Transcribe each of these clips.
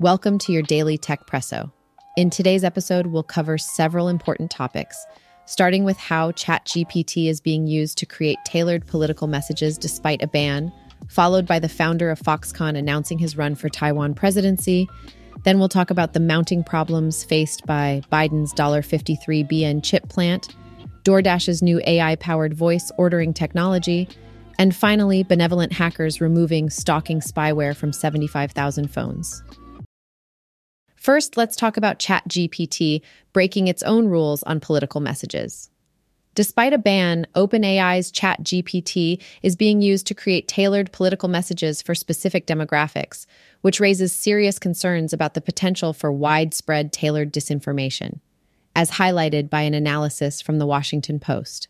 Welcome to your daily Techpresso. In today's episode, we'll cover several important topics, starting with how ChatGPT is being used to create tailored political messages despite a ban, followed by the founder of Foxconn announcing his run for Taiwan presidency. Then we'll talk about the mounting problems faced by Biden's $53 BN chip plant, DoorDash's new AI powered voice ordering technology, and finally, benevolent hackers removing stalking spyware from 75,000 phones. First, let's talk about ChatGPT breaking its own rules on political messages. Despite a ban, OpenAI's ChatGPT is being used to create tailored political messages for specific demographics, which raises serious concerns about the potential for widespread tailored disinformation, as highlighted by an analysis from the Washington Post.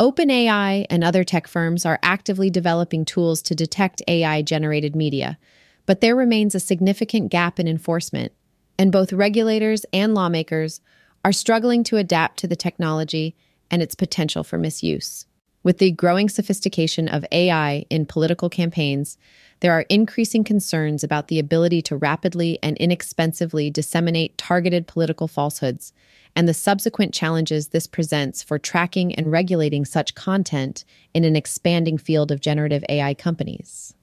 OpenAI and other tech firms are actively developing tools to detect AI generated media, but there remains a significant gap in enforcement and both regulators and lawmakers are struggling to adapt to the technology and its potential for misuse. With the growing sophistication of AI in political campaigns, there are increasing concerns about the ability to rapidly and inexpensively disseminate targeted political falsehoods and the subsequent challenges this presents for tracking and regulating such content in an expanding field of generative AI companies.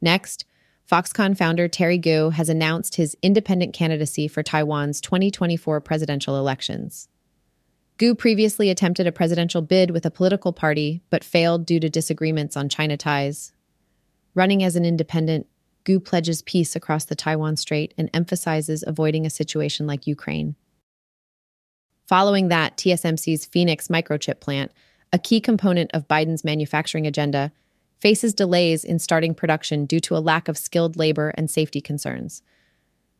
Next, Foxconn founder Terry Gou has announced his independent candidacy for Taiwan's 2024 presidential elections. Gou previously attempted a presidential bid with a political party, but failed due to disagreements on China ties. Running as an independent, Gou pledges peace across the Taiwan Strait and emphasizes avoiding a situation like Ukraine. Following that, TSMC's Phoenix microchip plant, a key component of Biden's manufacturing agenda, faces delays in starting production due to a lack of skilled labor and safety concerns.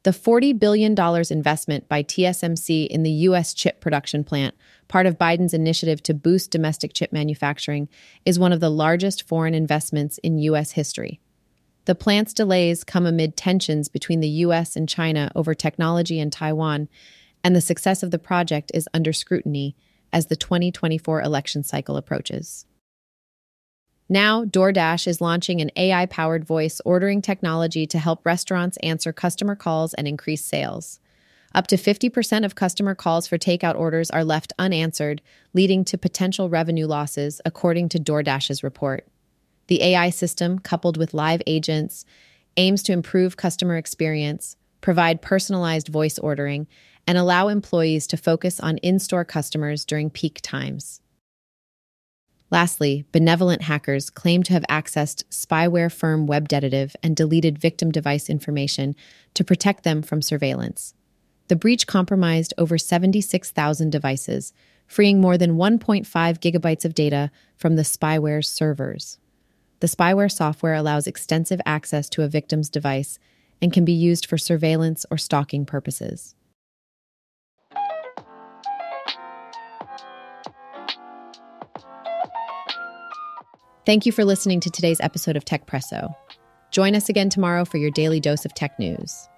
The $40 billion investment by TSMC in the U.S. chip production plant, part of Biden's initiative to boost domestic chip manufacturing, is one of the largest foreign investments in U.S. history. The plant's delays come amid tensions between the U.S. and China over technology in Taiwan, and the success of the project is under scrutiny as the 2024 election cycle approaches. Now, DoorDash is launching an AI powered voice ordering technology to help restaurants answer customer calls and increase sales. Up to 50% of customer calls for takeout orders are left unanswered, leading to potential revenue losses, according to DoorDash's report. The AI system, coupled with live agents, aims to improve customer experience, provide personalized voice ordering, and allow employees to focus on in store customers during peak times. Lastly, benevolent hackers claim to have accessed spyware firm WebDetetive and deleted victim device information to protect them from surveillance. The breach compromised over 76,000 devices, freeing more than 1.5 gigabytes of data from the spyware's servers. The spyware software allows extensive access to a victim's device and can be used for surveillance or stalking purposes. Thank you for listening to today's episode of Techpresso. Join us again tomorrow for your daily dose of tech news.